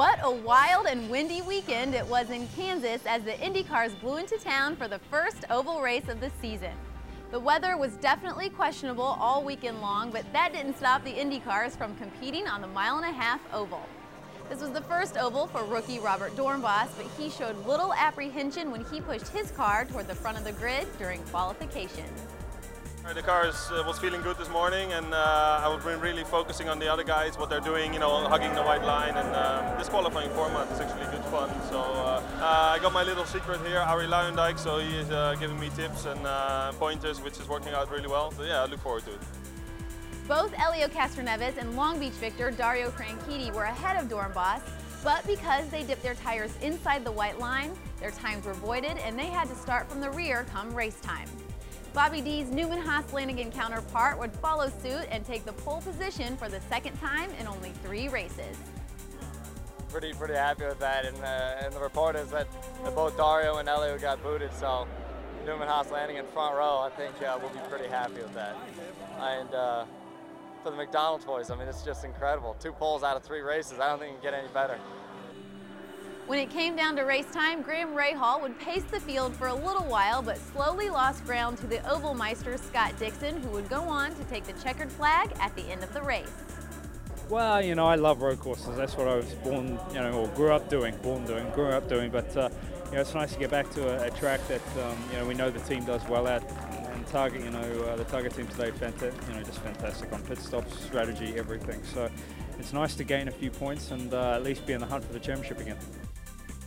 What a wild and windy weekend it was in Kansas as the Indy cars blew into town for the first oval race of the season. The weather was definitely questionable all weekend long, but that didn't stop the Indy cars from competing on the mile and a half oval. This was the first oval for rookie Robert Doornbos, but he showed little apprehension when he pushed his car toward the front of the grid during qualification. The car uh, was feeling good this morning, and uh, I've been really focusing on the other guys, what they're doing, you know, hugging the white line. And uh, this qualifying format is actually good fun. So uh, uh, I got my little secret here, Arie Luyendyk, so he is uh, giving me tips and pointers, which is working out really well. So yeah, I look forward to it. Both Helio Castroneves and Long Beach victor Dario Franchitti were ahead of Doornbos, but because they dipped their tires inside the white line, their times were voided and they had to start from the rear come race time. Bobby D's Newman Haas Lanigan counterpart would follow suit and take the pole position for the second time in only three races. Pretty pretty happy with that, and, uh, and the report is that, both Dario and Helio got booted, so Newman Haas landing in front row, I think uh, we'll be pretty happy with that. And uh, for the McDonald's boys, I mean, it's just incredible. Two poles out of three races, I don't think it can get any better. When it came down to race time, Graham Rahal would pace the field for a little while, but slowly lost ground to the Oval Meister Scott Dixon, who would go on to take the checkered flag at the end of the race. Well, you know, I love road courses. That's what I was born, you know, or grew up doing, born doing, grew up doing. But, uh, you know, it's nice to get back to a, a track that, um, you know, we know the team does well at. And Target, you know, uh, the Target team today, fantastic, you know, just fantastic on pit stops, strategy, everything. So it's nice to gain a few points and uh, at least be in the hunt for the championship again.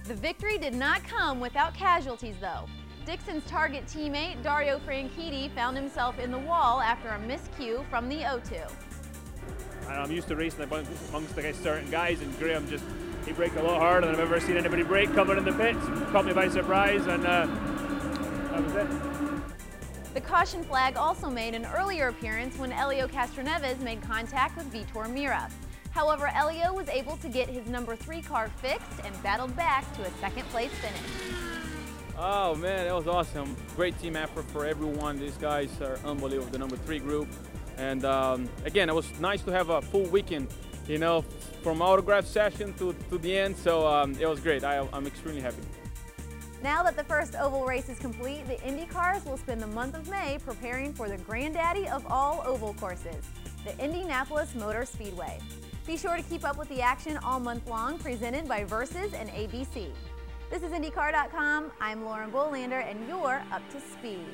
The victory did not come without casualties, though. Dixon's target teammate, Dario Franchitti, found himself in the wall after a miscue from the O2. I'm used to racing amongst the certain guys, and Graham just he braked a lot harder than I've ever seen anybody brake coming in the pits. Caught me by surprise, and uh, that was it. The caution flag also made an earlier appearance when Helio Castroneves made contact with Vitor Meira. However, Helio was able to get his number three car fixed and battled back to a second place finish. Oh man, that was awesome. Great team effort for everyone. These guys are unbelievable, the number three group. And um, again, it was nice to have a full weekend, you know, from autograph session to, to the end. So um, it was great. I, I'm extremely happy. Now that the first oval race is complete, the Indy cars will spend the month of May preparing for the granddaddy of all oval courses, the Indianapolis Motor Speedway. Be sure to keep up with the action all month long, presented by Versus and ABC. This is IndyCar.com. I'm Lauren Bolander, and you're up to speed.